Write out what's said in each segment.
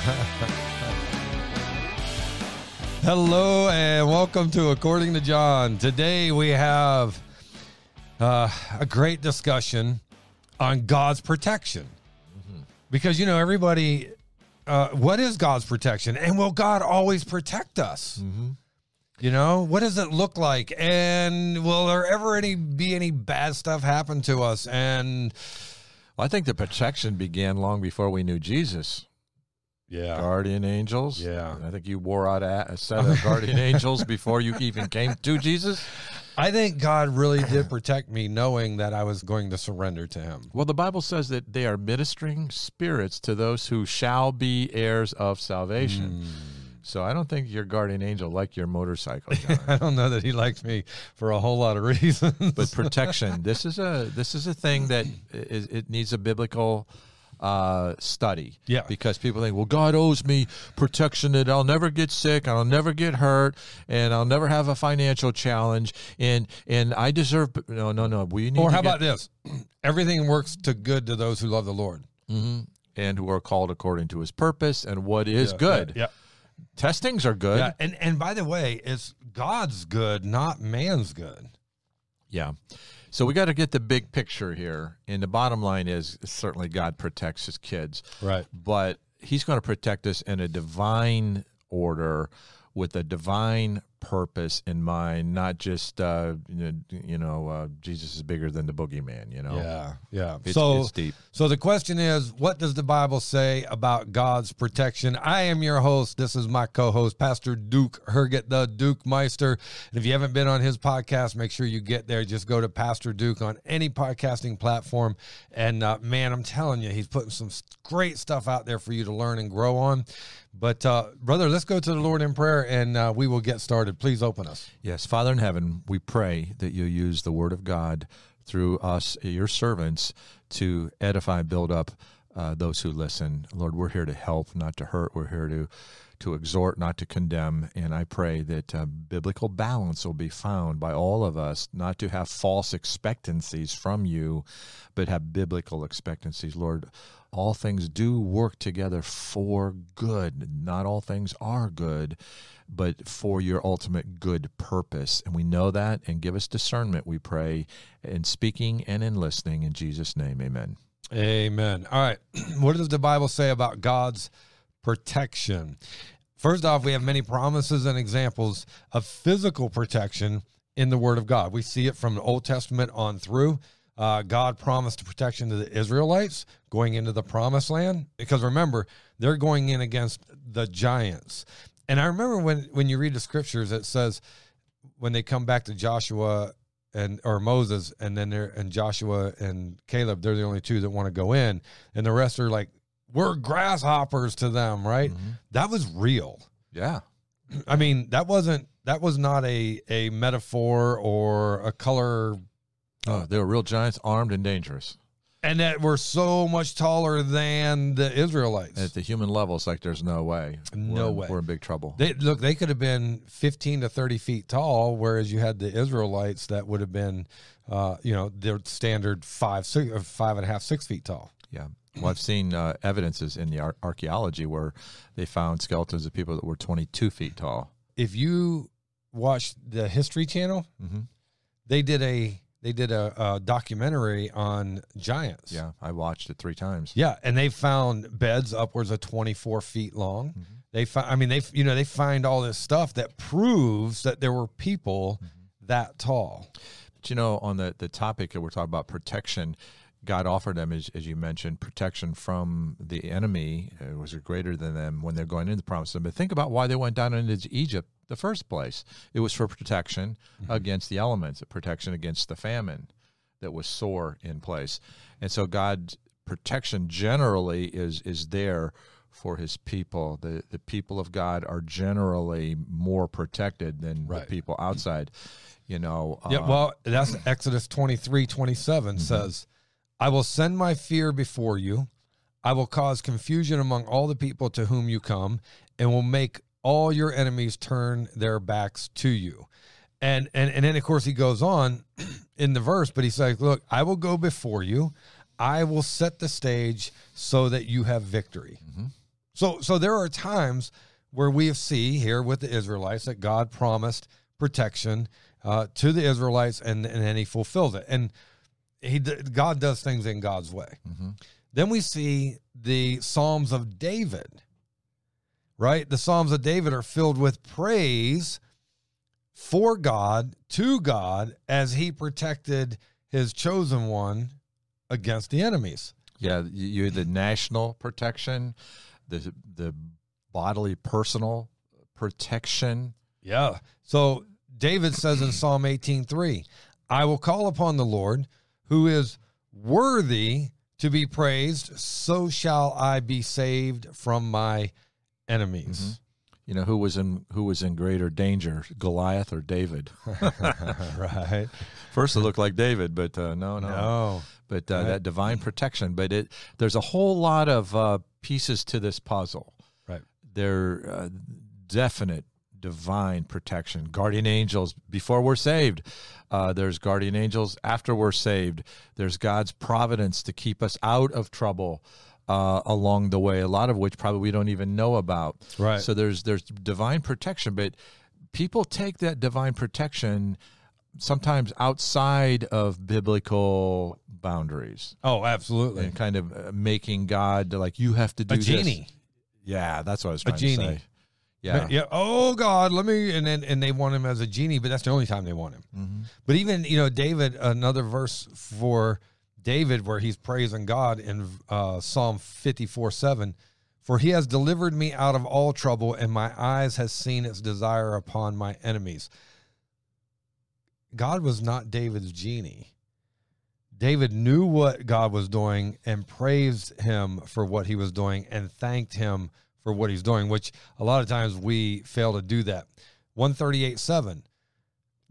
Hello and welcome to According to John. Today we have uh, a great discussion on God's protection. Because, you know, everybody, uh, what is God's protection? And will God always protect us? You know, what does it look like? And will there ever any be any bad stuff happen to us? And Well, I think the protection began long before we knew Jesus. Yeah, Guardian angels. Yeah. I think you wore out a, a set of guardian angels before you even came to Jesus. I think God really did protect me knowing that I was going to surrender to him. Well, the Bible says that they are ministering spirits to those who shall be heirs of salvation. Hmm. So I don't think your guardian angel liked your motorcycle, I don't know that he likes me for a whole lot of reasons. but protection. This is a this is a thing that is, it needs a biblical uh, study. Yeah. because people think, well, God owes me protection that I'll never get sick, I'll never get hurt, and I'll never have a financial challenge, and and I deserve. No, no, no. We need. or how get- about this? Everything works to good to those who love the Lord. Mhm. And who are called according to His purpose, and what is Yeah, good. Yeah. Testings are good. Yeah. And and by the way, it's God's good, not man's good. Yeah. So we got to get the big picture here. And the bottom line is certainly God protects his kids. Right. But he's going to protect us in a divine order with a divine purpose in mind, not just, uh, you know, uh, Jesus is bigger than the boogeyman, you know? Yeah. Yeah. It's, so it's deep. So the question is, what does the Bible say about God's protection? I am your host. This is my co-host, Pastor Duke Herget, the Duke Meister. And if you haven't been on his podcast, make sure you get there. Just go to Pastor Duke on any podcasting platform. And uh, man, I'm telling you, he's putting some great stuff out there for you to learn and grow on. But uh, brother, let's go to the Lord in prayer, and uh, we will get started. Please open us. Yes, Father in heaven, we pray that you use the word of God through us, your servants, to edify, build up uh, those who listen. Lord, we're here to help, not to hurt. We're here to to exhort, not to condemn. And I pray that uh, biblical balance will be found by all of us, not to have false expectancies from you, but have biblical expectancies. Lord, all things do work together for good. Not all things are good, but for your ultimate good purpose. And we know that, and give us discernment, we pray, in speaking and in listening. In Jesus' name, amen. Amen. All right. what does the Bible say about God's protection? First off, we have many promises and examples of physical protection in the Word of God. We see it from the Old Testament on through. Uh, God promised protection to the Israelites going into the promised land because remember, they're going in against the giants. And I remember when, when you read the scriptures, it says when they come back to Joshua and or Moses, and then they're and Joshua and Caleb, they're the only two that want to go in, and the rest are like, we're grasshoppers to them, right? Mm-hmm. That was real. Yeah. I mean, that wasn't that was not a a metaphor or a color, Oh, they were real giants, armed and dangerous. And that were so much taller than the Israelites. At the human level, it's like there's no way. No We're way. We're in big trouble. They look, they could have been fifteen to thirty feet tall, whereas you had the Israelites that would have been, uh, you know, their standard five, five and a half, six feet tall. Yeah. Well, I've seen uh, evidences in the ar- archaeology where they found skeletons of people that were 22 feet tall. if you watch the History Channel, Mhm. they did a they did a, a documentary on giants. Yeah, I watched it three times. yeah, and they found beds upwards of twenty four feet long. Mm-hmm. They find, I mean, they you know they find all this stuff that proves that there were people Mm-hmm. that tall. But you know, on the, the topic that we're talking about protection, God offered them, as, as you mentioned, protection from the enemy. It was greater than them when they're going into the promised land. But think about why they went down into Egypt the first place. It was for protection against the elements, protection against the famine that was sore in place. And so God's protection generally is is there for his people. The the people of God are generally more protected than Right. the people outside. You know, Yeah, uh, well, that's Exodus 23, 27 Mm-hmm. says, I will send my fear before you. I will cause confusion among all the people to whom you come, and will make all your enemies turn their backs to you. And and and then of course he goes on in the verse, but he says, Look, I will go before you, I will set the stage so that you have victory. So so there are times where we see here with the Israelites that God promised protection uh, to the Israelites, and and then He fulfills it, and He God does things in God's way. Mm-hmm. Then we see the Psalms of David. Right, the Psalms of David are filled with praise for God to God as He protected His chosen one against the enemies. Yeah, you the national protection, the the bodily personal protection. Yeah. So David says in Psalm 18:3, I will call upon the Lord who is worthy to be praised, so shall I be saved from my enemies. You know who was in who was in greater danger, Goliath or David? right. First, it looked like David, but uh, no, no, No. But uh, Right. that divine protection. But it there's a whole lot of uh, pieces to this puzzle. Right. There uh, definite divine protection. Guardian angels before we're saved. Uh, there's guardian angels after we're saved. There's God's providence to keep us out of trouble. Uh, along the way, a lot of which probably we don't even know about. Right. So there's there's divine protection, but people take that divine protection sometimes outside of biblical boundaries Oh, absolutely. and kind of uh, making God like you have to do A this. genie. Yeah, that's what I was trying genie. to say. A genie. Yeah. Yeah. Oh God, let me and then and they want him as a genie, but that's the only time they want him. Mhm. But even you know David, another verse for David where he's praising God in uh, Psalm fifty four seven, for he has delivered me out of all trouble, and my eyes has seen its desire upon my enemies. God was not David's genie. David knew what God was doing and praised him for what he was doing and thanked him for what he's doing, which a lot of times we fail to do that. 138 7.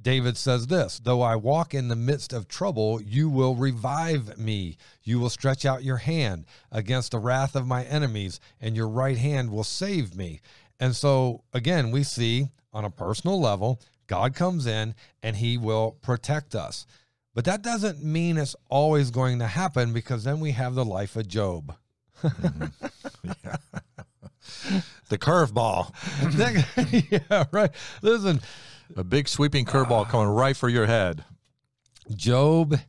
David says this Though I walk in the midst of trouble, you will revive me. You will stretch out your hand against the wrath of my enemies, and your right hand will save me. And so, again, we see on a personal level, God comes in and he will protect us. But that doesn't mean it's always going to happen because then we have the life of Job. The curveball, yeah, right. Listen, a big sweeping curveball coming right for your head. Job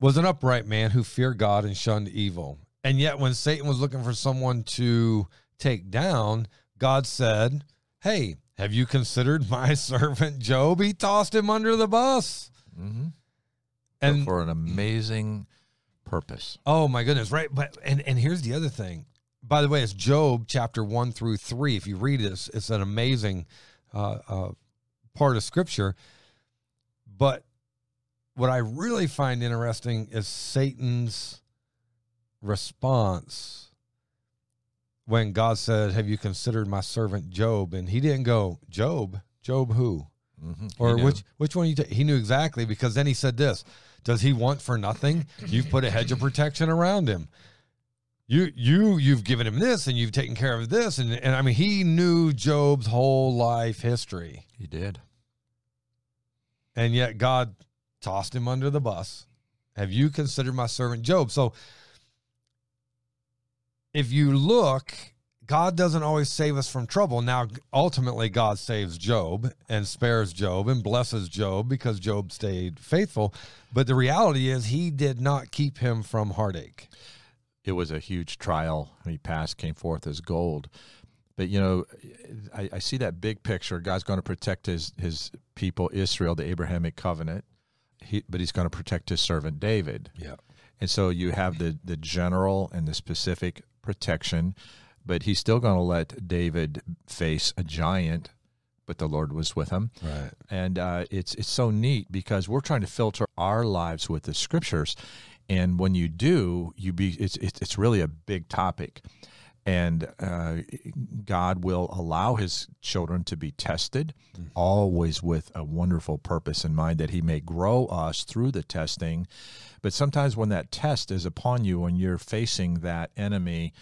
was an upright man who feared God and shunned evil. And yet, when Satan was looking for someone to take down, God said, Hey, have you considered my servant Job? He tossed him under the bus. hmm And for an amazing purpose. Oh my goodness, right? But and and here's the other thing. By the way, it's Job chapter one through three. If you read it's, it's an amazing uh, uh, part of Scripture. But what I really find interesting is Satan's response when God said, "Have you considered my servant Job?" And he didn't go, "Job, Job who?" Mhm. or which which one you he knew exactly because then he said this does he want for nothing you've put a hedge of protection around him you you you've given him this and you've taken care of this and and i mean he knew job's whole life history He did. and yet god tossed him under the bus have you considered my servant job so if you look God doesn't always save us from trouble. Now, ultimately, God saves Job and spares Job and blesses Job because Job stayed faithful. But the reality is, he did not keep him from heartache. It was a huge trial. He passed, came forth as gold. But you know, I, I see that big picture. God's going to protect his his people, Israel, the Abrahamic covenant. He, but he's going to protect his servant David. Yeah. And so you have the the general and the specific protection, but he's still going to let David face a giant. But the Lord was with him, Right. and uh, it's it's so neat because we're trying to filter our lives with the scriptures, and when you do, you be it's it's, it's really a big topic, and uh, God will allow His children to be tested, always with a wonderful purpose in mind that He may grow us through the testing. But sometimes when that test is upon you, when you're facing that enemy,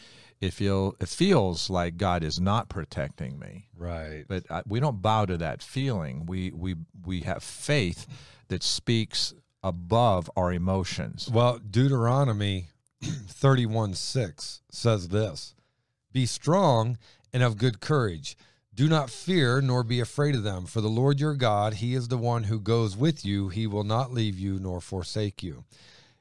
it feel it feels like God is not protecting me Right. but uh, we don't bow to that feeling. We we we have faith that speaks above our emotions. Well, Deuteronomy 31 6 says this Be strong and of good courage. Do not fear nor be afraid of them, for the Lord your God, He is the one who goes with you. He will not leave you nor forsake you.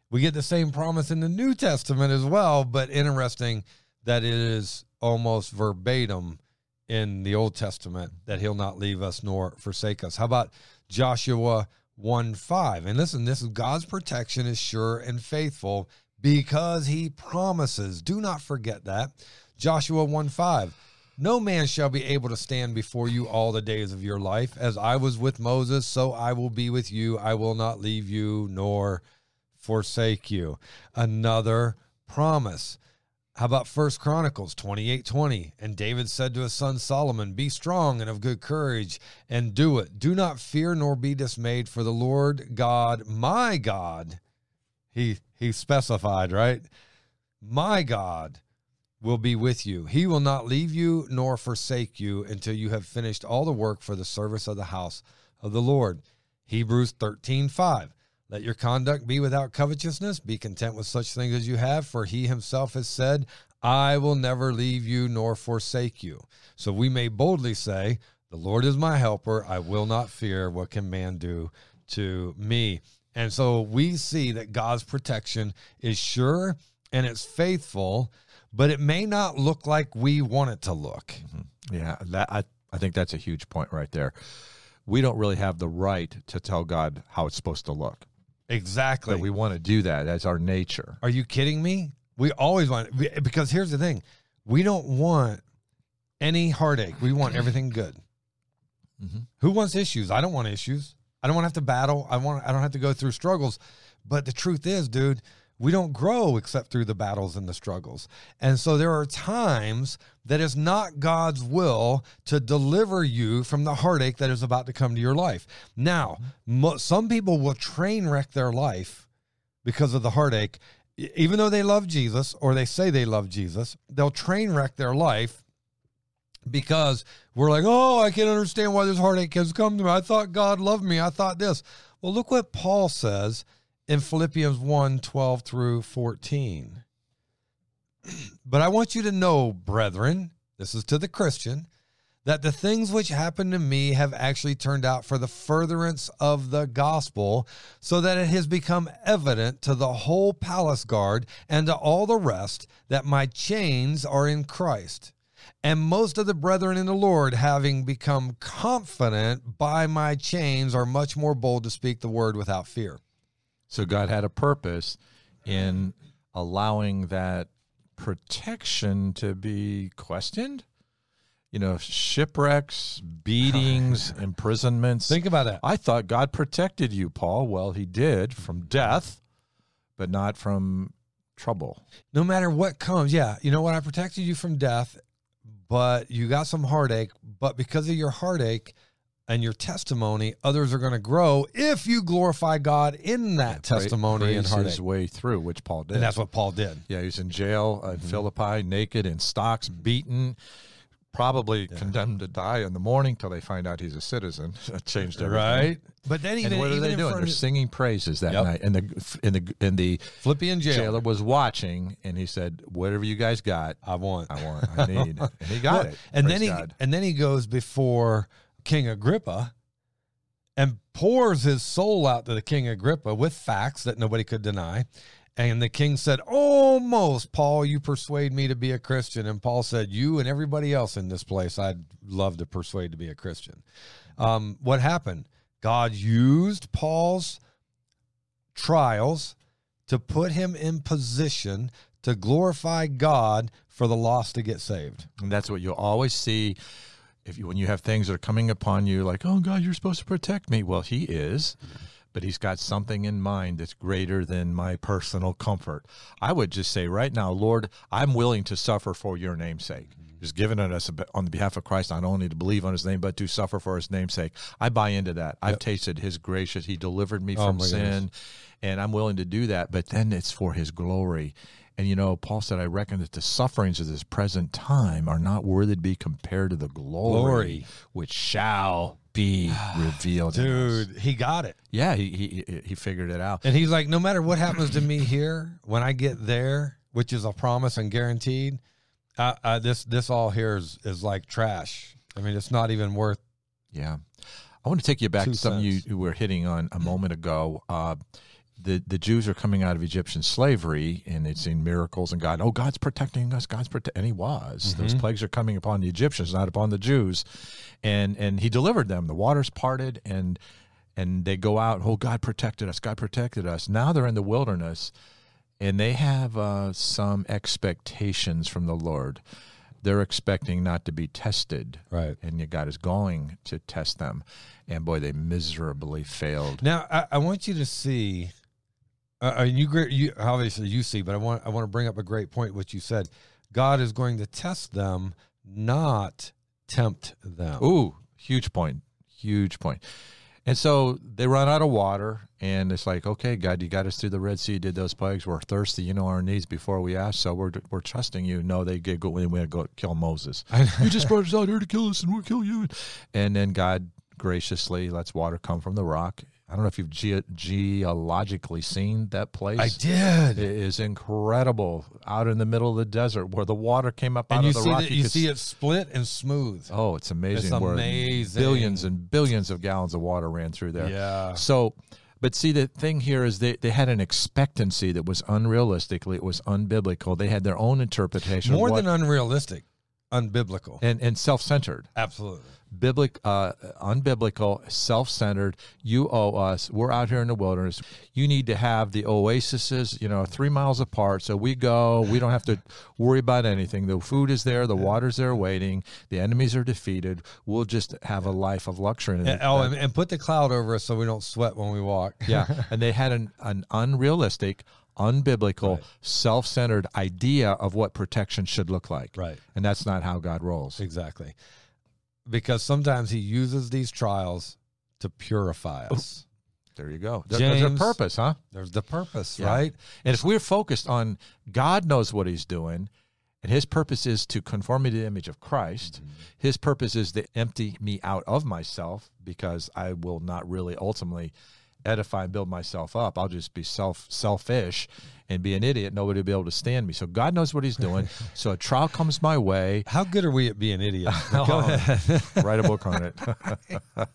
We get the same promise in the New Testament as well, but interesting that it is almost verbatim in the Old Testament that He'll not leave us nor forsake us. How about Joshua 1 5? And listen, this is God's protection is sure and faithful because He promises. Do not forget that. Joshua 1 5. No man shall be able to stand before you all the days of your life. As I was with Moses, so I will be with you. I will not leave you nor forsake you. Another promise. How about First Chronicles 28 20? And David said to his son Solomon, Be strong and of good courage, and do it. Do not fear nor be dismayed, for the Lord God, my God, he he specified, right? My God will be with you. He will not leave you nor forsake you until you have finished all the work for the service of the house of the Lord. Hebrews 13 5. Let your conduct be without covetousness. Be content with such things as you have, for he himself has said, I will never leave you nor forsake you. So we may boldly say, The Lord is my helper. I will not fear. What can man do to me? And so we see that God's protection is sure and it's faithful but it may not look like we want it to look. Mm-hmm. Yeah, that I, I think that's a huge point right there. We don't really have the right to tell God how it's supposed to look. Exactly. But we want to do that That's our nature. Are you kidding me? We always want because here's the thing. We don't want any heartache. We want everything good. Mm-hmm. Who wants issues? I don't want issues. I don't want to have to battle. I want I don't have to go through struggles. But the truth is, dude, we don't grow except through the battles and the struggles. And so there are times that it's not God's will to deliver you from the heartache that is about to come to your life. Now, mo- some people will train wreck their life because of the heartache. Even though they love Jesus or they say they love Jesus, they'll train wreck their life because we're like, oh, I can't understand why this heartache has come to me. I thought God loved me. I thought this. Well, look what Paul says in Philippians 1 12 through 14. But I want you to know, brethren, this is to the Christian, that the things which happened to me have actually turned out for the furtherance of the gospel, so that it has become evident to the whole palace guard and to all the rest that my chains are in Christ. And most of the brethren in the Lord, having become confident by my chains, are much more bold to speak the word without fear. So God had a purpose in allowing that protection to be questioned. You know, shipwrecks, beatings, imprisonments. Think about that. I thought God protected you, Paul. Well, he did from death, but not from trouble. No matter what comes, yeah, you know what? I protected you from death, but you got some heartache. But because of your heartache, and your testimony, others are going to grow if you glorify God in that yeah, testimony and his way through, which Paul did. And that's what Paul did. Yeah, he's in jail in mm-hmm. Philippi, naked in stocks, beaten, probably yeah. condemned to die in the morning till they find out he's a citizen. that changed everything. Right. But then even and what are they doing? They're singing praises that yep. night, and the in the in the Philippian jailer. jailer was watching, and he said, "Whatever you guys got, I want, I want, I need." and he got well, it. And Praise then he God. and then he goes before King Agrippa and pours his soul out to the King Agrippa with facts that nobody could deny. And the king said, Almost, Paul, you persuade me to be a Christian. And Paul said, You and everybody else in this place, I'd love to persuade to be a Christian. Um, what happened? God used Paul's trials to put him in position to glorify God for the lost to get saved. And that's what you'll always see if you, when you have things that are coming upon you, like, oh God, you're supposed to protect me. Well, He is, mm-hmm. but He's got something in mind that's greater than my personal comfort. I would just say right now, Lord, I'm willing to suffer for Your name's sake. He's mm-hmm. given it us on the behalf of Christ, not only to believe on His name, but to suffer for His name's sake. I buy into that. I've tasted His gracious. He delivered me oh, from sin, goodness. and I'm willing to do that. But then it's for His glory and you know, Paul said, I reckon that the sufferings of this present time are not worthy to be compared to the glory, glory. which shall be revealed. Dude, he got it. Yeah, he, he he figured it out. And he's like, no matter what happens to me here, when I get there, which is a promise and guaranteed, uh, uh, this this all here is, is like trash. I mean, it's not even worth. Yeah. I want to take you back to something you, cents. you were hitting on a moment ago. Uh, the, the Jews are coming out of Egyptian slavery and they've seen miracles and God, oh, God's protecting us. God's protecting. And he was. Those plagues are coming upon the Egyptians, not upon the Jews. And, and he delivered them. The waters parted and, and they go out, oh, God protected us. God protected us. Now they're in the wilderness and they have uh, some expectations from the Lord. They're expecting not to be tested Right. and yet God is going to test them. And boy, they miserably failed. Now, I, I want you to see. Uh, uh, you. You obviously you see, but I want I want to bring up a great point. What you said, God is going to test them, not tempt them. Ooh, huge point. Huge point. And so they run out of water, and it's like, okay, God, you got us through the Red Sea, you did those plagues. We're thirsty. You know our needs before we ask, so we're we're trusting you. No, they get go we we go kill Moses. you just brought us out here to kill us, and we'll kill you. And then God graciously lets water come from the rock. I don't know if you've ge- geologically seen that place. I did. It is incredible out in the middle of the desert where the water came up and out you of the see rock. that you see it split and smooth. Oh, it's amazing. It's amazing. Billions and billions of gallons of water ran through there. Yeah. So, but see, the thing here is they, they had an expectancy that was unrealistically, it was unbiblical. They had their own interpretation. More what, than unrealistic, unbiblical. and, and self centered. Absolutely. Biblic, uh, unbiblical, self-centered. You owe us. We're out here in the wilderness. You need to have the oases, you know, three miles apart. So we go. We don't have to worry about anything. The food is there. The water's there waiting. The enemies are defeated. We'll just have a life of luxury. And oh, and, and put the cloud over us so we don't sweat when we walk. yeah, and they had an, an unrealistic, unbiblical, self-centered idea of what protection should look like. Right. And that's not how God rolls. Exactly. Because sometimes he uses these trials to purify us. There you go. There- There's a purpose, huh? There's the purpose, Yeah. right? And if we're focused on God knows what he's doing, and his purpose is to conform me to the image of Christ, mm-hmm. his purpose is to empty me out of myself because I will not really ultimately edify and build myself up. I'll just be self selfish and be an idiot. Nobody will be able to stand me. So God knows what he's doing. so a trial comes my way. How good are we at being idiots? Oh. Go ahead. Write a book on it.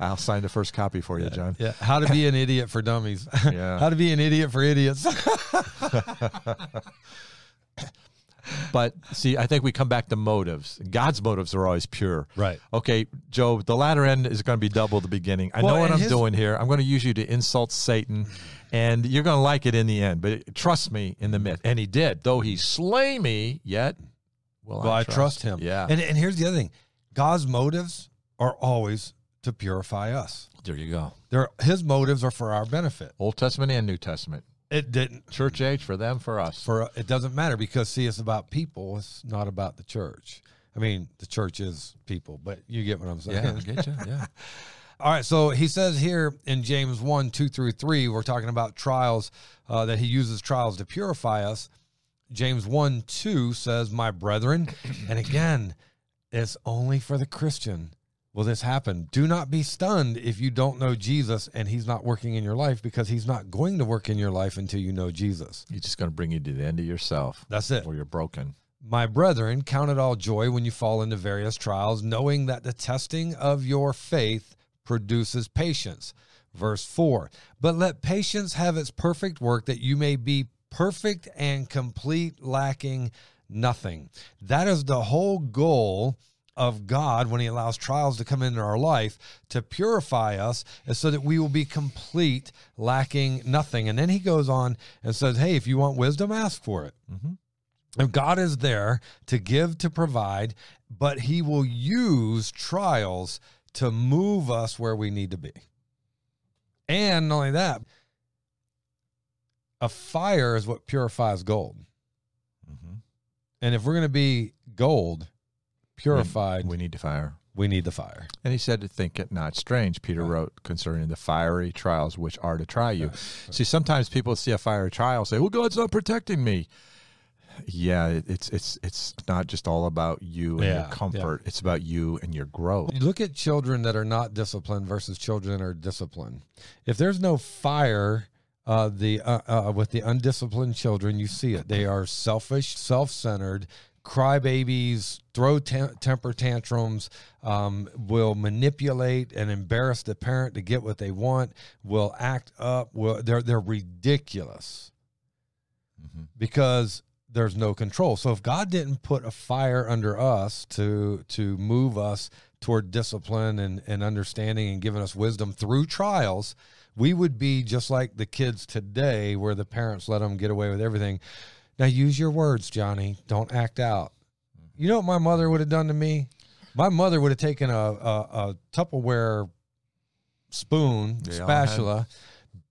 I'll sign the first copy for you, John. yeah. How to be an idiot for dummies. Yeah. How to be an idiot for idiots. But see, I think we come back to motives. God's motives are always pure. Right. Okay, Joe, the latter end is going to be double the beginning. I Well, know what I'm his- doing here. I'm going to use you to insult Satan, and you're going to like it in the end. But trust me in the myth. And he did. Though he slay me, yet will well, I trust him. Yeah. And, and here's the other thing God's motives are always to purify us. there you go. They're, his motives are for our benefit. Old Testament and New Testament. It didn't. Church age for them, for us. For it doesn't matter because see, it's about people. It's not about the church. I mean, the church is people, but you get what I'm saying. yeah, I get you. Yeah. All right, so he says here in James 1 2 through 3, we're talking about trials, uh, that he uses trials to purify us. James 1 2 says, My brethren, and again, it's only for the Christian. Will this happen? Do not be stunned if you don't know Jesus and he's not working in your life because he's not going to work in your life until you know Jesus. He's just going to bring you to the end of yourself That's it. where you're broken. My brethren, count it all joy when you fall into various trials, knowing that the testing of your faith produces patience. Verse 4 But let patience have its perfect work, that you may be perfect and complete, lacking nothing. That is the whole goal of God when He allows trials to come into our life to purify us, is so that we will be complete, lacking nothing. And then He goes on and says, Hey, if you want wisdom, ask for it. And God is there to give, to provide, but He will use trials to move us where we need to be. And not only that, a fire is what purifies gold. Mhm. And if we're going to be gold purified, We we, need to fire. We need the fire. And he said to think it not strange. Peter Right. wrote concerning the fiery trials which are to try you. See, sometimes people see a fiery trial say, Well, God's not protecting me. Yeah, it's it's it's not just all about you and Yeah, your yeah. comfort. It's about you and your growth. You look at children that are not disciplined versus children that are disciplined. If there's no fire, uh, the uh, uh, with the undisciplined children, you see it. They are selfish, self-centered, crybabies, throw temper tantrums, um, will manipulate and embarrass the parent to get what they want, will act up. Will they're they're ridiculous Mhm. because there's no control. So if God didn't put a fire under us to to move us toward discipline and, and understanding and giving us wisdom through trials, we would be just like the kids today where the parents let them get away with everything. Now use your words, Johnny. Don't act out. You know what my mother would have done to me? My mother would have taken a, a, a Tupperware spoon, spatula,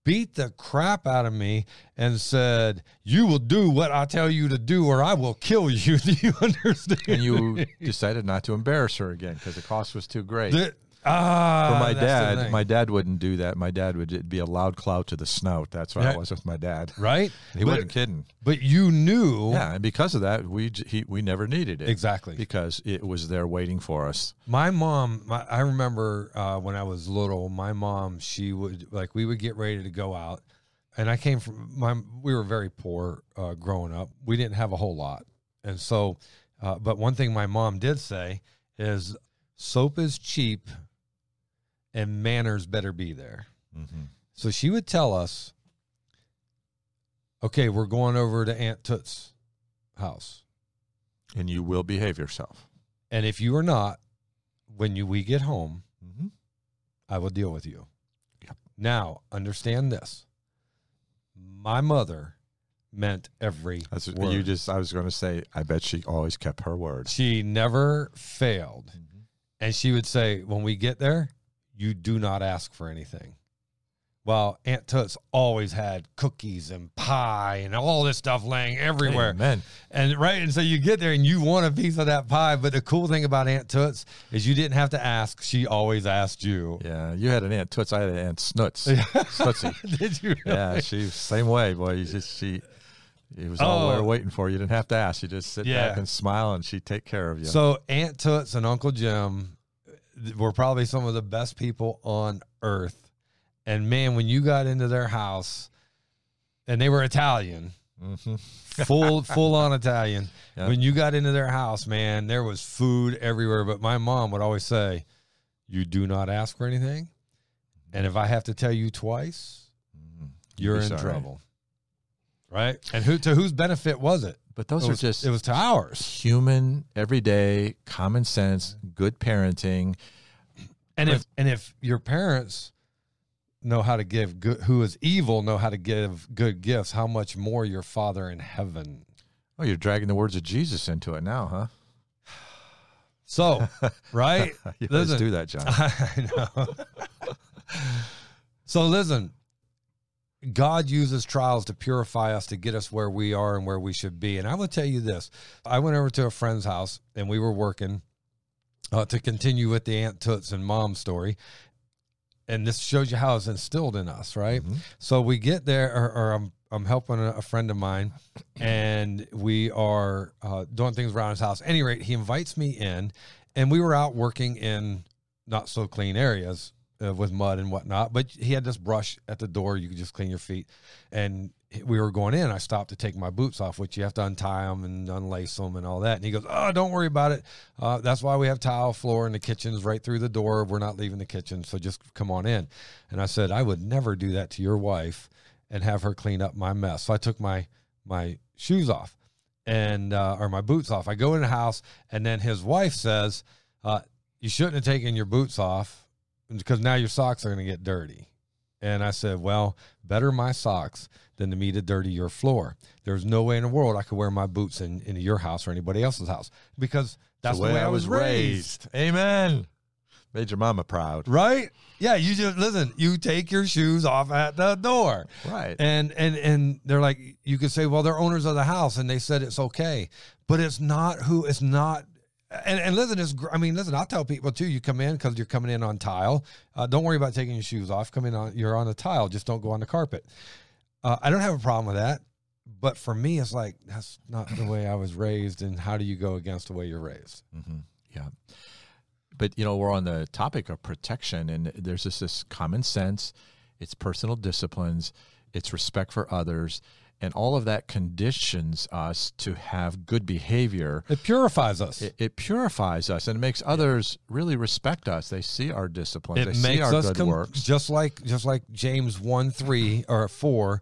beat the crap out of me, and said, "You will do what I tell you to do, or I will kill you." Do you understand? And you decided not to embarrass her again because the cost was too great. The- ah, For my dad, my dad wouldn't do that. My dad would it'd be a loud clout to the snout. That's what Yeah. it was with my dad. right. He but, wasn't kidding. but you knew Yeah, and because of that, we he, we never needed it exactly. because it was there waiting for us. My mom, my, I remember uh, when I was little, my mom, she would like we would get ready to go out, and I came from my. We were very poor uh, growing up. We didn't have a whole lot, and so, uh, but one thing my mom did say is, soap is cheap, and manners better be there. Mm-hmm. So she would tell us, okay, we're going over to Aunt Toot's house. And you will behave yourself. And if you are not, when you we get home, Mm-hmm. I will deal with you. Yep. Now, understand this. My mother meant every That's what word. you just. I was going to say. I bet she always kept her word. she never failed. Mm-hmm. And she would say, when we get there, you do not ask for anything. Well, Aunt Toots always had cookies and pie and all this stuff laying everywhere. Amen. And right, and so you get there and you want a piece of that pie. But the cool thing about Aunt Toots is you didn't have to ask; she always asked you. Yeah, you had an aunt Toots. I had an aunt Snuts. Snootsy. Did you? Yeah, she same way, boy. You just she. It was all Oh. there waiting for you. You didn't have to ask. You just sit Yeah. back and smile, and she'd take care of you. So Aunt Toots and Uncle Jim were probably some of the best people on earth. And man, when you got into their house, and they were Italian, Mhm. full full on Italian. Yeah. When you got into their house, man, there was food everywhere. But my mom would always say, "You do not ask for anything, and if I have to tell you twice, Mhm. you're in sorry. trouble." Right? And who to whose benefit was it? But those it are was, just it was to ours. human, everyday, common sense, good parenting. And if and if your parents know how to give good, who is evil know how to give good gifts, how much more your Father in heaven? Oh, you're dragging the words of Jesus into it now, huh? So, right? You Listen. do that, John. I know. so listen, God uses trials to purify us to get us where we are and where we should be. And I will tell you this: I went over to a friend's house and we were working uh, to continue with the Aunt Toots and Mom story. And this shows you how it's instilled in us, right? Mhm. So we get there, or, or I'm I'm helping a, a friend of mine, and we are uh, doing things around his house. At any rate, he invites me in, and we were out working in not so clean areas uh, with mud and whatnot. But he had this brush at the door; you could just clean your feet. And we were going in. I stopped to take my boots off, which you have to untie them and unlace them and all that. And he goes, "Oh, don't worry about it. Uh, that's why we have tile floor in the kitchen's right through the door. We're not leaving the kitchen, so just come on in." And I said, "I would never do that to your wife and have her clean up my mess." So I took my my shoes off and uh, or my boots off. I go in the house, and then his wife says, uh, "You shouldn't have taken your boots off because now your socks are going to get dirty." And I said, "Well, better my socks than to me to dirty your floor. There's no way in the world I could wear my boots in into your house or anybody else's house because that's the way, I was raised. Amen. Made your mama proud. Right? Yeah, you just listen, you take your shoes off at the door. Right. And and and they're like you could say, well, they're owners of the house and they said it's okay. But it's not who it's not and, and listen, it's, I mean, listen, I'll tell people too, you come in because you're coming in on tile. Uh, don't worry about taking your shoes off. Come in on, you're on the tile. Just don't go on the carpet. Uh, I don't have a problem with that. but for me, it's like that's not the way I was raised. And how do you go against the way you're raised? Mm-hmm. Yeah. But, you know, we're on the topic of protection, and there's just this common sense, it's personal disciplines, it's respect for others, and all of that conditions us to have good behavior. It purifies us. It, it purifies us and it makes others really respect us. They see our discipline. it they makes see our us good com- works. just like just like James one three or four.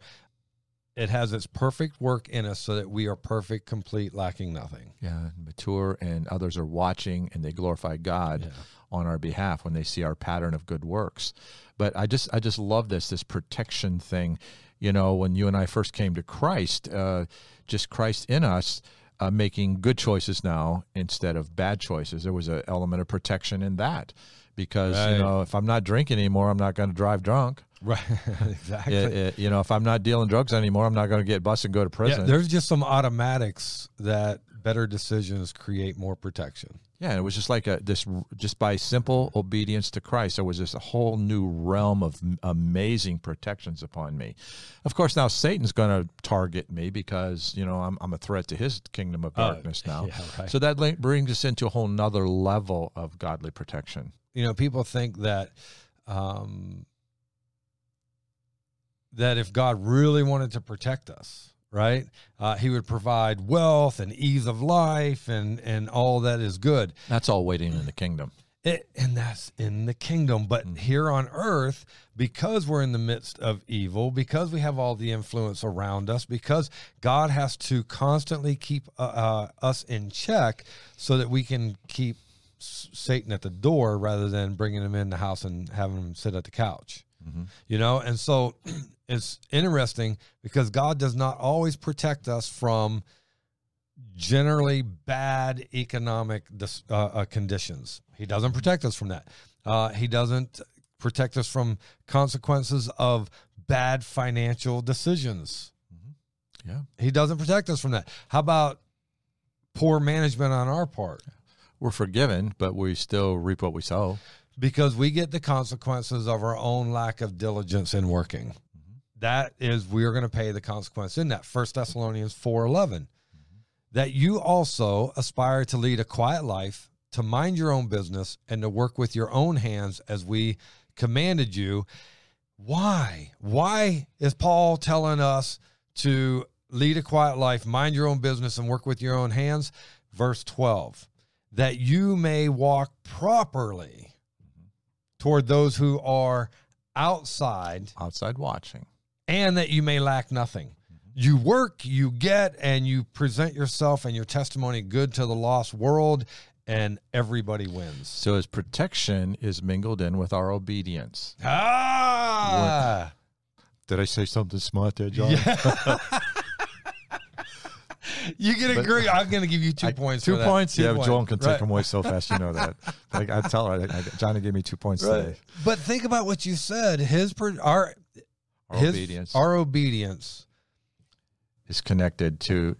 It has its perfect work in us, so that we are perfect, complete, lacking nothing. Yeah, mature, and others are watching, and they glorify God Yeah. on our behalf when they see our pattern of good works. But I just, I just love this, this protection thing. You know, when you and I first came to Christ, uh, just Christ in us. Uh, making good choices now instead of bad choices. There was an element of protection in that because Right. you know if I'm not drinking anymore, I'm not going to drive drunk. Right, exactly. It- it- you know, if I'm not dealing drugs anymore, I'm not going to get busted and go to prison. Yeah, there's just some automatics that better decisions create more protection. Yeah, it was just like a this just by simple obedience to Christ, there was this a whole new realm of amazing protections upon me. Of course, now Satan's going to target me because you know I'm I'm a threat to his kingdom of Oh, darkness now. yeah, right. So that link brings us into a whole nother level of godly protection. You know, people think that um, that if God really wanted to protect us, right, uh, He would provide wealth and ease of life and and all that is good. That's all waiting in the kingdom. It, and that's in the kingdom. But here on earth, because we're in the midst of evil, because we have all the influence around us, because God has to constantly keep uh, uh, us in check so that we can keep S- Satan at the door rather than bringing him in the house and having him sit at the couch. You know, and so it's interesting because God does not always protect us from generally bad economic dis, uh, uh, conditions. He doesn't protect us from that. Uh, he doesn't protect us from consequences of bad financial decisions. Yeah. He doesn't protect us from that. How about poor management on our part? We're forgiven, but we still reap what we sow. Because we get the consequences of our own lack of diligence in working. That is, we are going to pay the consequence in that. First Thessalonians four eleven. That you also aspire to lead a quiet life, to mind your own business, and to work with your own hands as we commanded you. Why? Why is Paul telling us to lead a quiet life, mind your own business, and work with your own hands? Verse 12, that you may walk properly toward those who are outside Outside watching. and that you may lack nothing. You work, you get, and you present yourself and your testimony good to the lost world, and everybody wins. So his protection is mingled in with our obedience. Ah! Did I say something smart there, John? You get a But- great. I'm going to give you two I- points. Two for that. points. Two yeah, points. Joel can take Right. them away so fast. You know that. Like, I tell her, I, I, Johnny gave me two points Right. today. But think about what you said. His our Our his, obedience Our obedience. is connected to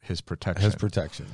his protection. His protection.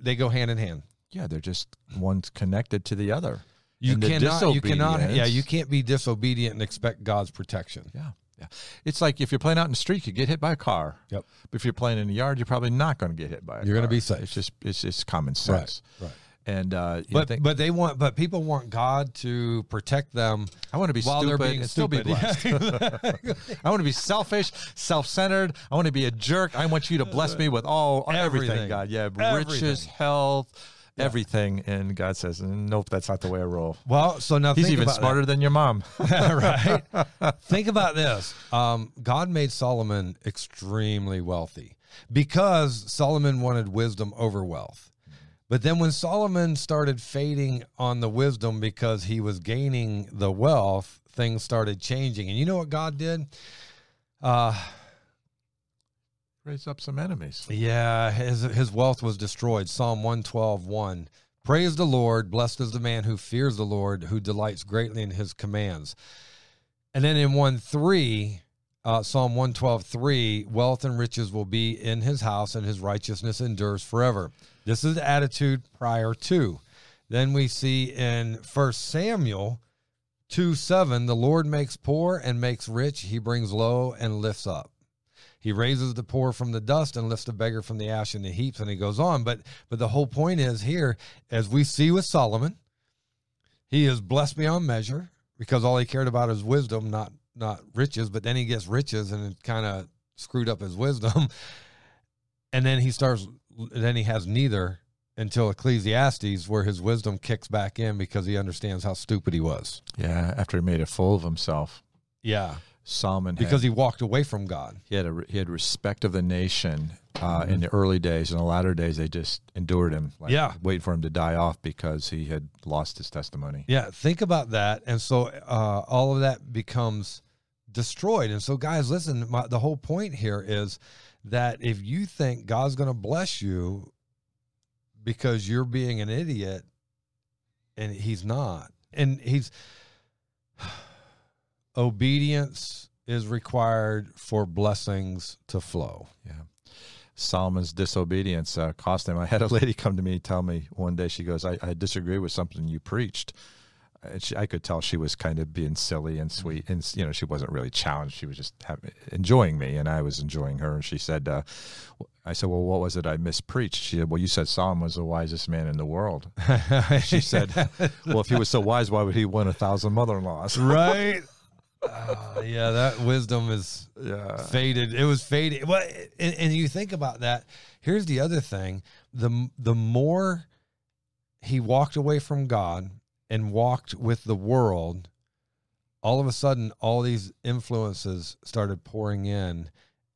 They go hand in hand. yeah, they're just one's connected to the other. You And cannot. You cannot. Yeah, you can't be disobedient and expect God's protection. Yeah, yeah. It's like if you're playing out in the street, you get hit by a car. Yep. But if you're playing in the yard, you're probably not going to get hit by a You're gonna be safe. It's just it's just common sense. Right. right. And uh, you But think, but they want. But people want God to protect them I want to be while stupid they're being and still stupid. be blessed. I want to be selfish, self-centered. I want to be a jerk. I want you to bless me with all everything, Everything. God. Yeah, Everything. riches, health, everything. And God says, "Nope, that's not the way I roll." Well, so now He's think even smarter than your mom. right? think about this. Um, God made Solomon extremely wealthy because Solomon wanted wisdom over wealth. But then when Solomon started fading on the wisdom because he was gaining the wealth, things started changing. And you know what God did? Uh, Raise up some enemies. Yeah, his his wealth was destroyed. Psalm 112, 1. Praise the Lord, blessed is the man who fears the Lord, who delights greatly in his commands. And then in 1 3, uh, Psalm 112, 3, wealth and riches will be in his house, and his righteousness endures forever. This is the attitude prior to. Then we see in 1 Samuel 2 7, the Lord makes poor and makes rich, he brings low and lifts up. He raises the poor from the dust and lifts the beggar from the ash and the heaps, and he goes on. But but the whole point is here, as we see with Solomon, he is blessed beyond measure because all he cared about is wisdom, not not riches. But then he gets riches, and it kind of screwed up his wisdom. and then he starts. Then he has neither until Ecclesiastes, where his wisdom kicks back in because he understands how stupid he was. Yeah, after he made a fool of himself. Yeah, Solomon because had, he walked away from God. he had a, he had respect of the nation uh, in the early days. In the latter days, they just endured him. Like, Yeah. wait for him to die off because he had lost his testimony. Yeah, think about that. And so uh, all of that becomes destroyed. And so, guys, listen, my, the whole point here is that if you think God's going to bless you because you're being an idiot, and he's not, and he's obedience is required for blessings to flow. Yeah. Solomon's disobedience uh, cost him. I had a lady come to me tell me one day. She goes, "I, I disagree with something you preached." And she, I could tell she was kind of being silly and sweet, and you know, she wasn't really challenged. She was just having, enjoying me, and I was enjoying her. And she said, uh, "I said, well, what was it I mispreached?" She said, "Well, you said Solomon was the wisest man in the world." She said, "Well, if he was so wise, why would he win a thousand mother-in-laws?" right? Uh, yeah, that wisdom is Yeah. faded. It was faded. Well, and, and you think about that. Here's the other thing: the the more he walked away from God and walked with the world, all of a sudden, all these influences started pouring in,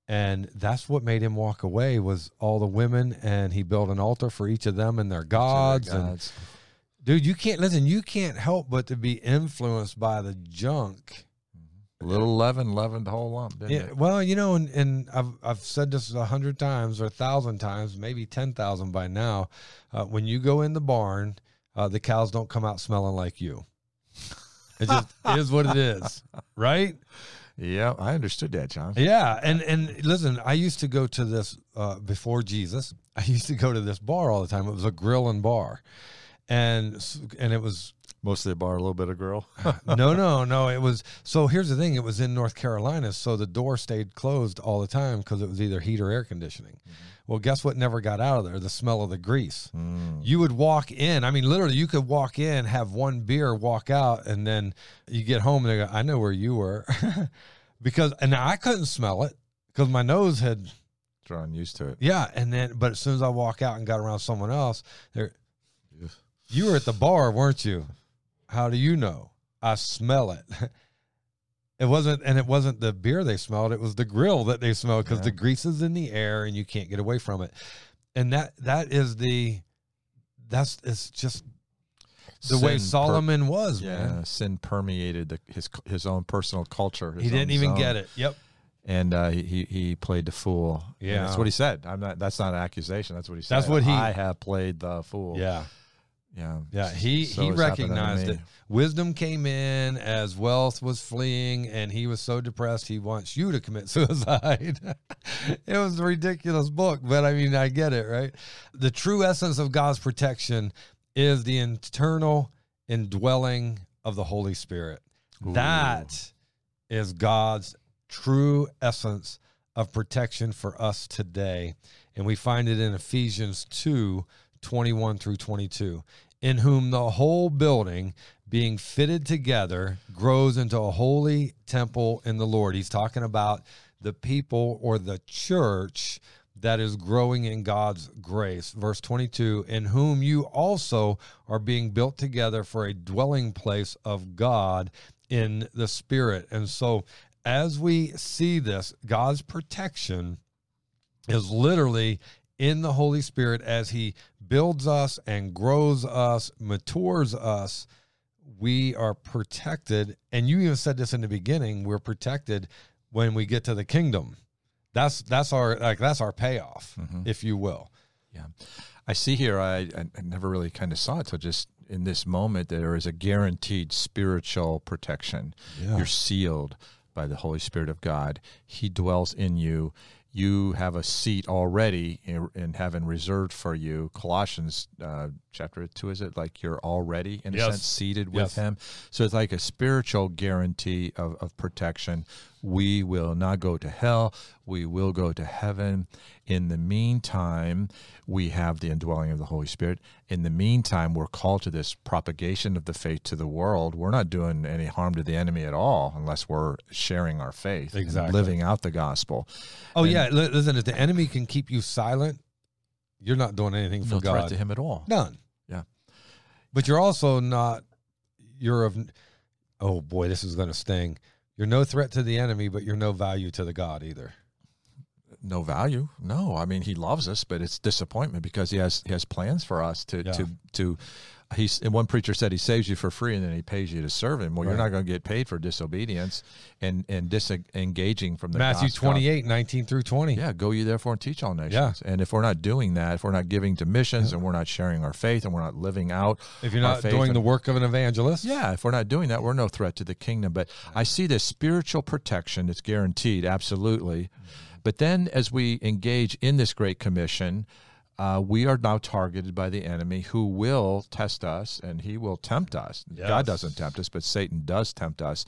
and that's what made him walk away. Was all the women, and he built an altar for each of them and their gods. And Gods. dude, you can't listen. You can't help but to be influenced by the junk. A little leaven leavened the whole lump, didn't Yeah, it? well, you know, and, and I've I've said this a hundred times or a thousand times, maybe ten thousand by now. Uh, when you go in the barn, uh, the cows don't come out smelling like you. It just is what it is, right? Yeah, I understood that, John. Yeah, and and listen, I used to go to this uh, before Jesus. I used to go to this bar all the time. It was a grill and bar, and and it was Mostly a bar, a little bit of grill. no, no, no. It was so. Here's the thing: it was in North Carolina, so the door stayed closed all the time because it was either heat or air conditioning. Well, guess what? Never got out of there. The smell of the grease. Mm. You would walk in. I mean, literally, you could walk in, have one beer, walk out, and then you get home and they go, "I know where you were," because and I couldn't smell it because my nose had Drawn used to it. yeah. And then, but as soon as I walk out and got around someone else, there you were at the bar, weren't you? How do you know? I smell it. It wasn't, and it wasn't the beer they smelled. It was the grill that they smelled because Yeah. the grease is in the air and you can't get away from it. And that that is the that's it's just the way Sin per- Solomon was, yeah, man. sin permeated the, his his own personal culture. He didn't even get it. Yep. and uh, he he- played the fool. And Yeah. that's what he said. I'm not. That's not an accusation. That's what he said. That's what he- I have played the fool. Yeah. Yeah, Yeah, he So he it's happened to recognized it. Wisdom came in as wealth was fleeing, and he was so depressed he wants you to commit suicide. it was a ridiculous book, but I mean, I get it, right? The true essence of God's protection is the internal indwelling of the Holy Spirit. That is God's true essence of protection for us today. And we find it in Ephesians 2 21 through 22. In whom the whole building, being fitted together, grows into a holy temple in the Lord. He's talking about the people or the church that is growing in God's grace. Verse 22 In whom you also are being built together for a dwelling place of God in the Spirit. And so, as we see this, God's protection is literally in the Holy Spirit as He builds us and grows us, matures us. We are protected. And you even said this in the beginning we're protected when we get to the kingdom. That's that's our like that's our payoff, mm-hmm. if you will. Yeah. I see here, I, I I never really kind of saw it till just in this moment, there is a guaranteed spiritual protection. Yeah. You're sealed by the Holy Spirit of God. He dwells in you. You have a seat already in, in reserved for you. Colossians uh, chapter two is it like you're already in a sense seated with Yes. him so it's like a spiritual guarantee of, of protection we will not go to hell we will go to heaven in the meantime we have the indwelling of the holy spirit in the meantime we're called to this propagation of the faith to the world we're not doing any harm to the enemy at all unless we're sharing our faith Exactly. living out the gospel Oh And- yeah, listen. If the enemy can keep you silent, you're not doing anything for no God. threat to him at all None. But you're also not. You're of. Oh boy, this is going to sting. You're no threat to the enemy, but you're no value to the God either. no value. No, I mean he loves us, but it's disappointment because he has he has plans for us to Yeah. to to. He's and one preacher said he saves you for free and then he pays you to serve him. Well, you're not going to get paid for disobedience and and disengaging from the Matthew gospel. 28, 19 through 20. Yeah, go you therefore and teach all nations. Yeah. And if we're not doing that, if we're not giving to missions and we're not sharing our faith and we're not living out If you're our not doing and- the work of an evangelist, yeah, if we're not doing that, we're no threat to the kingdom. But I see this spiritual protection that's guaranteed, absolutely. Mm-hmm. But then as we engage in this Great Commission, uh, we are now targeted by the enemy who will test us and he will tempt us. Yes. God doesn't tempt us, but Satan does tempt us.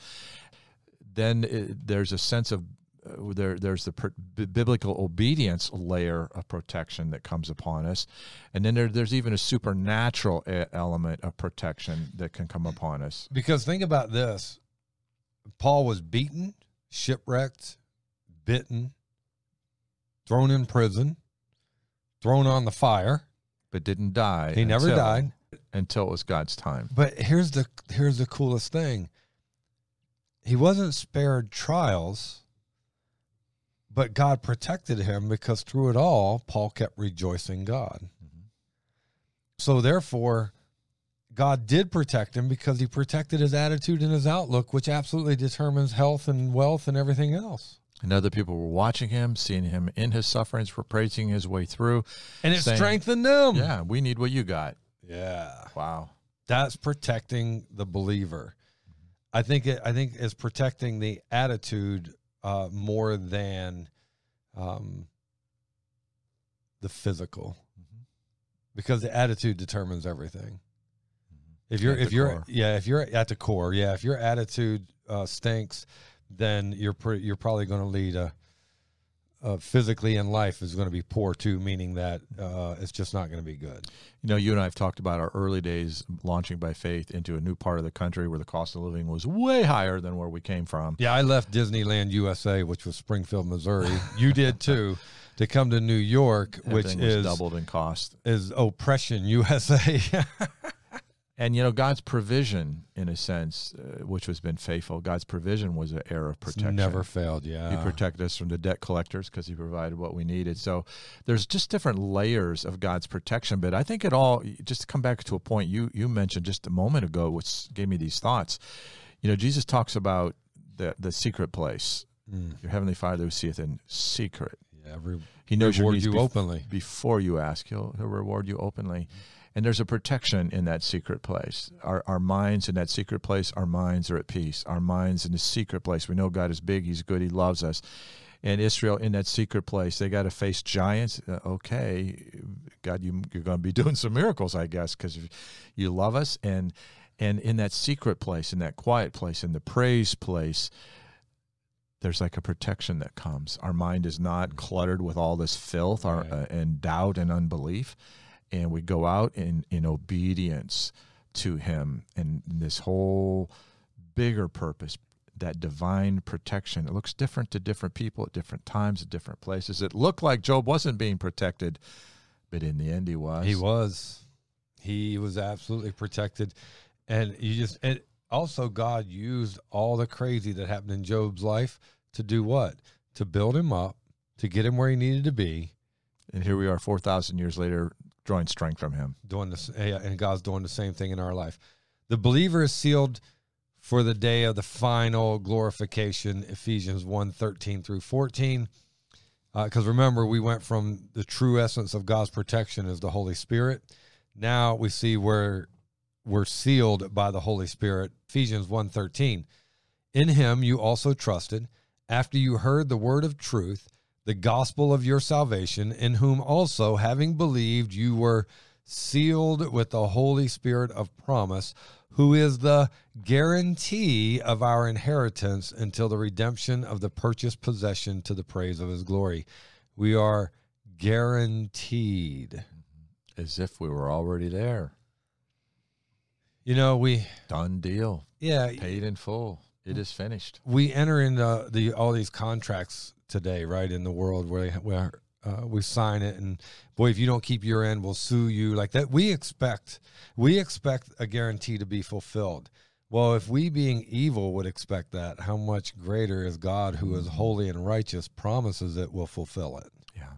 Then uh, there's a sense of uh, there, there's the per, b- biblical obedience layer of protection that comes upon us, and then there, there's even a supernatural e- element of protection that can come upon us. Because think about this Paul was beaten, shipwrecked, bitten, thrown in prison, thrown on the fire. But didn't die. He never until- died. until it was God's time. But here's the here's the coolest thing. He wasn't spared trials, but God protected him because through it all, Paul kept rejoicing God. Mm-hmm. So therefore, God did protect him because he protected his attitude and his outlook, which absolutely determines health and wealth and everything else. And other people were watching him, seeing him in his sufferings, were praising his way through. And it Saying- strengthened them. Yeah, we need what you got. Yeah. Wow. That's protecting the believer. I think it, I think is protecting the attitude uh, more than um, the physical, because the attitude determines everything. If you're At if you're core. yeah if you're at the core yeah if your attitude uh, stinks, then you're pretty you're probably going to lead a, a physically in life is going to be poor too, meaning that uh, it's just not going to be good. You know, you and I have talked about our early days launching by faith into a new part of the country where the cost of living was way higher than where we came from. Yeah, I left Disneyland USA, which was Springfield, Missouri. You did too, to come to New York, which Everything is doubled in cost. is oppression USA. And you know, God's provision, in a sense, uh, which has been faithful, God's provision was an era of It's protection. never failed. Yeah, He protected us from the debt collectors because he provided what we needed. So there's just different layers of God's protection. But I think it all, just to come back to a point you, you mentioned just a moment ago, which gave me these thoughts. You know, Jesus talks about the, the secret place. Mm. Your heavenly Father who seeth in secret. yeah. Re- He knows your needs you bef- openly. before you ask. He'll, he'll reward you openly. And there's a protection in that secret place. Our, our minds in that secret place, our minds are at peace. Our minds in the secret place. We know God is big, He's good, He loves us. And Israel in that secret place, they got to face giants. Uh, okay, God, you, you're going to be doing some miracles, I guess, because you love us. And and in that secret place, in that quiet place, in the praise place, there's like a protection that comes. Our mind is not cluttered with all this filth our, uh, and doubt and unbelief. And we go out in, in obedience to Him and this whole bigger purpose, that divine protection. It looks different to different people at different times, at different places. It looked like Job wasn't being protected, but in the end, he was. He was. He was absolutely protected. And you just and also God used all the crazy that happened in Job's life to do what? To build him up, to get him where he needed to be, And here we are, 4,000 years later, drawing strength from Him. doing this and God's doing the same thing in our life. The believer is sealed for the day of the final glorification, Ephesians 1 13 through 14. Uh, because remember, we went from the true essence of God's protection is the Holy Spirit. Now we see where we're sealed by the Holy Spirit. Ephesians 1 13. In him you also trusted, after you heard the word of truth, the gospel of your salvation, in whom also, having believed, you were sealed with the Holy Spirit of promise, who is the guarantee of our inheritance until the redemption of the purchased possession to the praise of his glory. We are guaranteed. Mm-hmm. As if we were already there. You know, we Done deal. yeah, Paid in full. It is finished. we enter into the all these contracts today, right, in the world where where uh, we sign it, and boy, if you don't keep your end, we'll sue you like that. We expect we expect a guarantee to be fulfilled. Well, if we being evil would expect that, how much greater is God, who is holy and righteous, promises it will fulfill it. Yeah.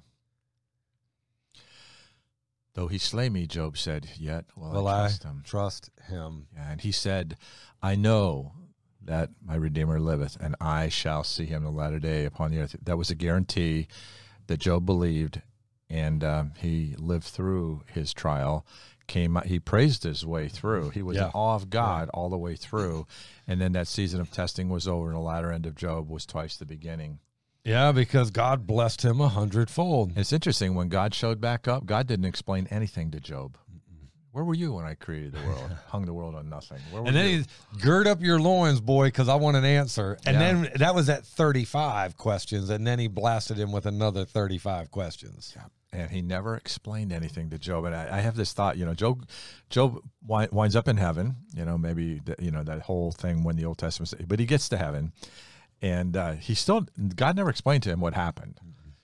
Though he slay me, Job said, yet will Well, I I trust him. trust Him. Yeah, and he said, I know that my Redeemer liveth, and I shall see him the latter day upon the earth. That was a guarantee that Job believed, and um, he lived through his trial. Came, he praised his way through. He was Yeah. in awe of God all the way through, and then that season of testing was over, and the latter end of Job was twice the beginning. Yeah, because God blessed him a hundredfold. It's interesting when God showed back up, God didn't explain anything to Job. Where were you when I created the world? Hung the world on nothing. Where were And then you? he's gird up your loins, boy, because I want an answer. And Yeah. then that was at 35 questions. And then he blasted him with another 35 questions. Yeah. and he never explained anything to Job. And I, I have this thought, you know, Job, Job wi- winds up in heaven. You know, maybe the, you know that whole thing when the Old Testament, but he gets to heaven, and uh, he still God never explained to him what happened.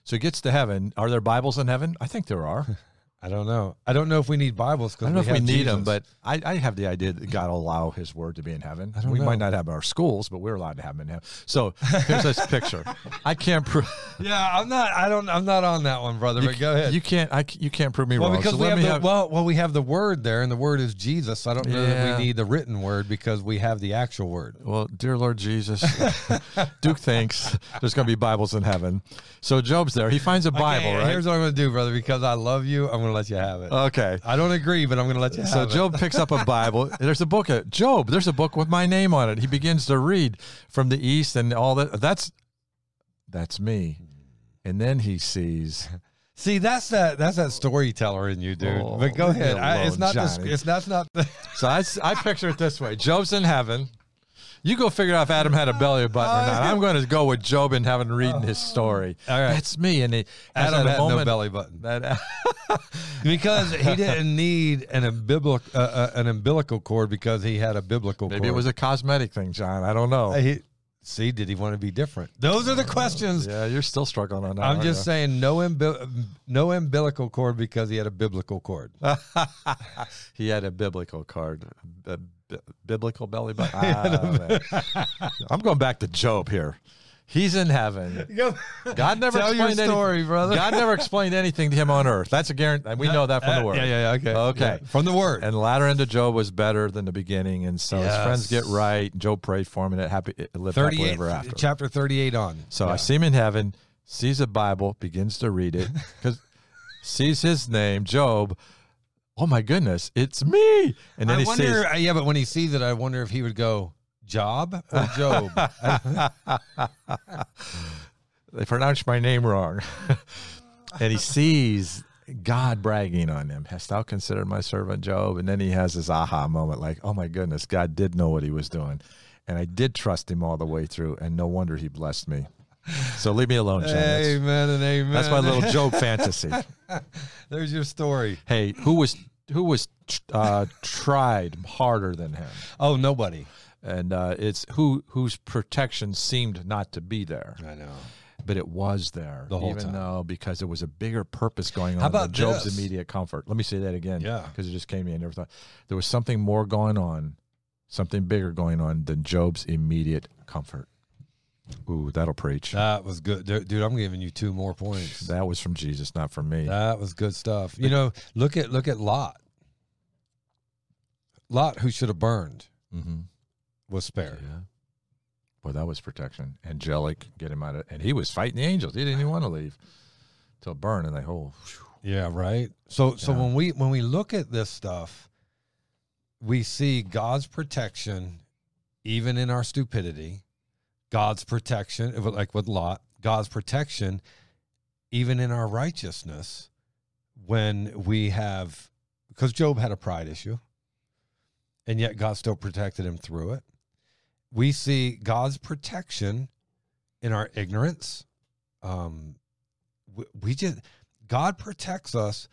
So he gets to heaven. Are there Bibles in heaven? I think there are. I don't know. I don't know if we need Bibles because I don't know if we have need them, but I, I have the idea that God will allow His Word to be in heaven. we know. might not have our schools, but we're allowed to have them in heaven. So here's this picture. I can't prove. yeah, I'm not. I don't. I'm not on that one, brother. but go ahead. You can't. I, you can't prove me well, wrong. because So we let have me the have- well, well, we have the word there, and the word is Jesus. I don't know that we need the written word because we have the actual word. Well, dear Lord Jesus, Duke thinks there's going to be Bibles in heaven. So Job's there. He finds a Bible, Okay, right? Here's what I'm going to do, brother. Because I love you, I'm going to let you have it. okay. I don't agree, but I'm going to let you have So it. Job picks up a Bible. There's a book. Of, Job. There's a book with my name on it. He begins to read from the east and all that. That's that's me. And then he sees. See, that's that that's that storyteller in you, dude. Oh, but go oh, ahead. I, it's not this. It's that's not. The, So I, I picture it this way: Job's in heaven. You go figure out if Adam had a belly button or not. I'm going to go with Job in heaven reading his story. All right. That's me. And he Adam had moment no belly button that because he didn't need an umbilical uh, uh, an umbilical cord because he had a biblical. maybe cord. it was a cosmetic thing, John. I don't know. Uh, he- see, did he want to be different? Those are the questions. Yeah, you're still struggling on that. I'm just you? saying, no umbil- no umbilical cord because he had a biblical cord. he had a biblical card, a bi- biblical belly button. Ah. I'm going back to Job here. He's in heaven. God never Tell your explained story, anything. brother. God never explained anything to him on earth. That's a guarantee. We know that from the word. Yeah, yeah, yeah. Okay, Okay. Yeah, from the word. And the latter end of Job was better than the beginning, and so his friends get right. Job prayed for him, and it happy it lived happily ever after. chapter 38 on. So Yeah. I see him in heaven, sees a Bible, begins to read it, because sees his name, Job. Oh my goodness, it's me! And then I he wonder, says, uh, yeah, but when he sees it, I wonder if he would go, Job or Job? "They pronounced my name wrong," and he sees God bragging on him. Hast thou considered my servant Job? And then he has this aha moment, like, "Oh my goodness, God did know what He was doing, and I did trust Him all the way through, and no wonder He blessed me." So leave me alone, John. Amen and amen. That's my little Job fantasy. There's your story. Hey, who was who was uh, tried harder than him? Oh, nobody. And uh, it's who whose protection seemed not to be there, I know. but it was there The whole even time. though because there was a bigger purpose going on How about than Job's this? immediate comfort. Let me say that again, Yeah. because it just came to me. I never thought there was something more going on, something bigger going on than Job's immediate comfort. Ooh, that'll preach. That was good. Dude, I'm giving you two more points. That was from Jesus, not from me. That was good stuff. You know, look at look at Lot. Lot, who should have burned, mm-hmm. was spared. Yeah. Boy, that was protection. Angelic, get him out of and he was fighting the angels. He didn't even want to leave. Till burn and they oh whew. Yeah, right. So so Yeah. when we when we look at this stuff, we see God's protection even in our stupidity, God's protection like with Lot, God's protection even in our righteousness when we have because Job had a pride issue, and yet God still protected him through it. We see God's protection in our ignorance. Um, we, we just God protects us,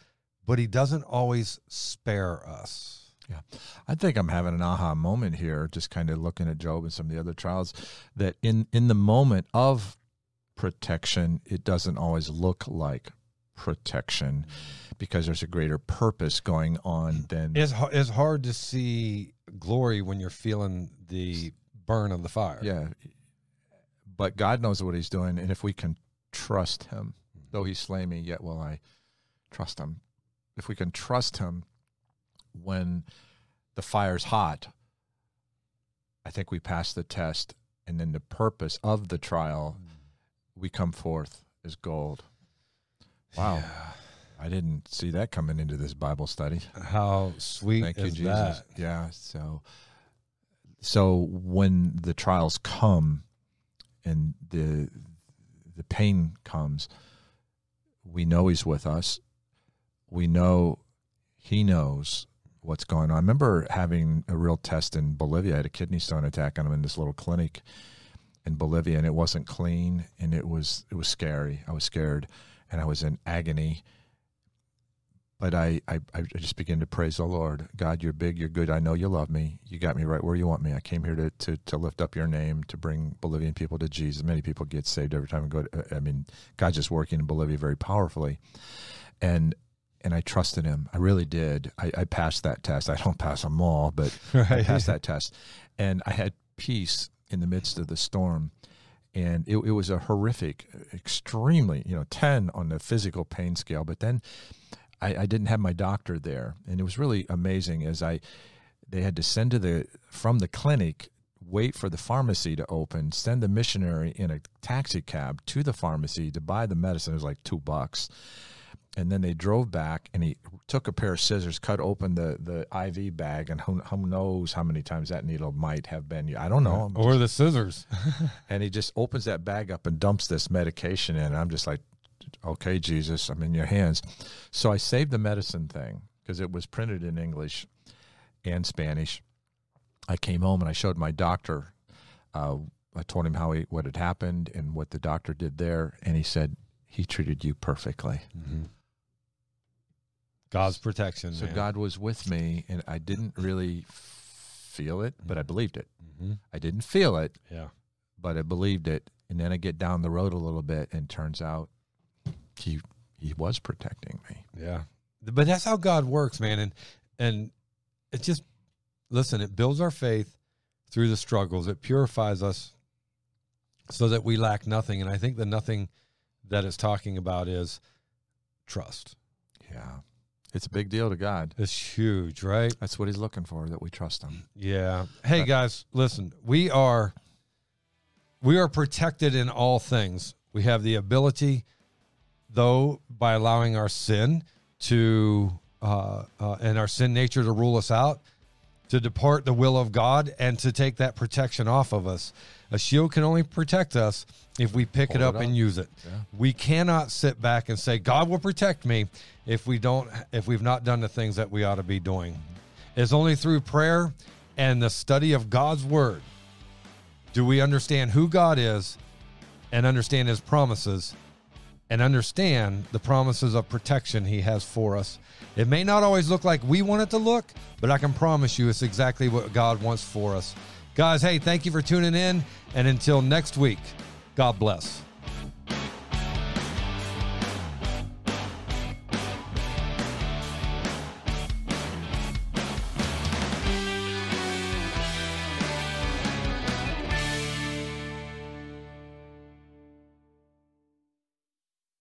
but He doesn't always spare us. Yeah. I think I'm having an aha moment here, just kind of looking at Job and some of the other trials, that in, in the moment of protection, it doesn't always look like protection mm. because there's a greater purpose going on mm. than It's, it's hard to see glory when you're feeling the burn of the fire. yeah. But God knows what He's doing, and if we can trust Him, mm. though He slay me, yet will I trust Him. If we can trust Him when the fire's hot, I think we pass the test, and then the purpose of the trial, mm. we come forth as gold. Wow, I didn't see that coming into this Bible study. How sweet Thank you, is Jesus. that? Yeah. So, so when the trials come, and the the pain comes, we know He's with us. We know He knows what's going on. I remember having a real test in Bolivia. I had a kidney stone attack on him in this little clinic in Bolivia, and it wasn't clean, and it was it was scary. I was scared, and I was in agony but I, I, I just began to praise the Lord. God, you're big, you're good. I know you love me. You got me right where you want me. I came here to, to, to lift up your name, to bring Bolivian people to Jesus. Many people get saved every time I go. To, I mean, God's just working in Bolivia very powerfully, and and I trusted Him. I really did. I, I passed that test. I don't pass them all, but I passed that test, and I had peace in the midst of the storm. And it, it was a horrific, extremely, you know, 10 on the physical pain scale. But then I, I didn't have my doctor there, and it was really amazing. As I, they had to send to the from the clinic, wait for the pharmacy to open, send the missionary in a taxi cab to the pharmacy to buy the medicine. It was like two bucks, and then they drove back, and he took a pair of scissors, cut open the the IV bag, and who, who knows how many times that needle might have been. I don't know. Or the scissors. And he just opens that bag up and dumps this medication in. I'm just like, okay, Jesus, I'm in your hands. So I saved the medicine thing because it was printed in English and Spanish. I came home and I showed my doctor. Uh, I told him how he, what had happened and what the doctor did there, and he said he treated you perfectly. God's protection. So man. God was with me, and I didn't really feel it, but I believed it. Mhm. I didn't feel it, Yeah. but I believed it. And then I get down the road a little bit, and turns out he he was protecting me. Yeah. But that's how God works, man. And and it just listen, it builds our faith through the struggles. It purifies us so that we lack nothing. And I think the nothing that it's talking about is trust. Yeah, it's a big deal to God. It's huge, right? That's what He's looking for. That we trust Him. Yeah. Hey guys, listen, we are we are protected in all things. We have the ability, though, by allowing our sin to uh, uh, and our sin nature to rule us out, to depart the will of God, and to take that protection off of us. A shield can only protect us if we pick it up, it and use it. Yeah. We cannot sit back and say God will protect me if we don't if we've not done the things that we ought to be doing. It's only through prayer and the study of God's word do we understand who God is and understand his promises and understand the promises of protection he has for us. It may not always look like we want it to look, but I can promise you it's exactly what God wants for us. Guys, hey, thank you for tuning in. And until next week, God bless.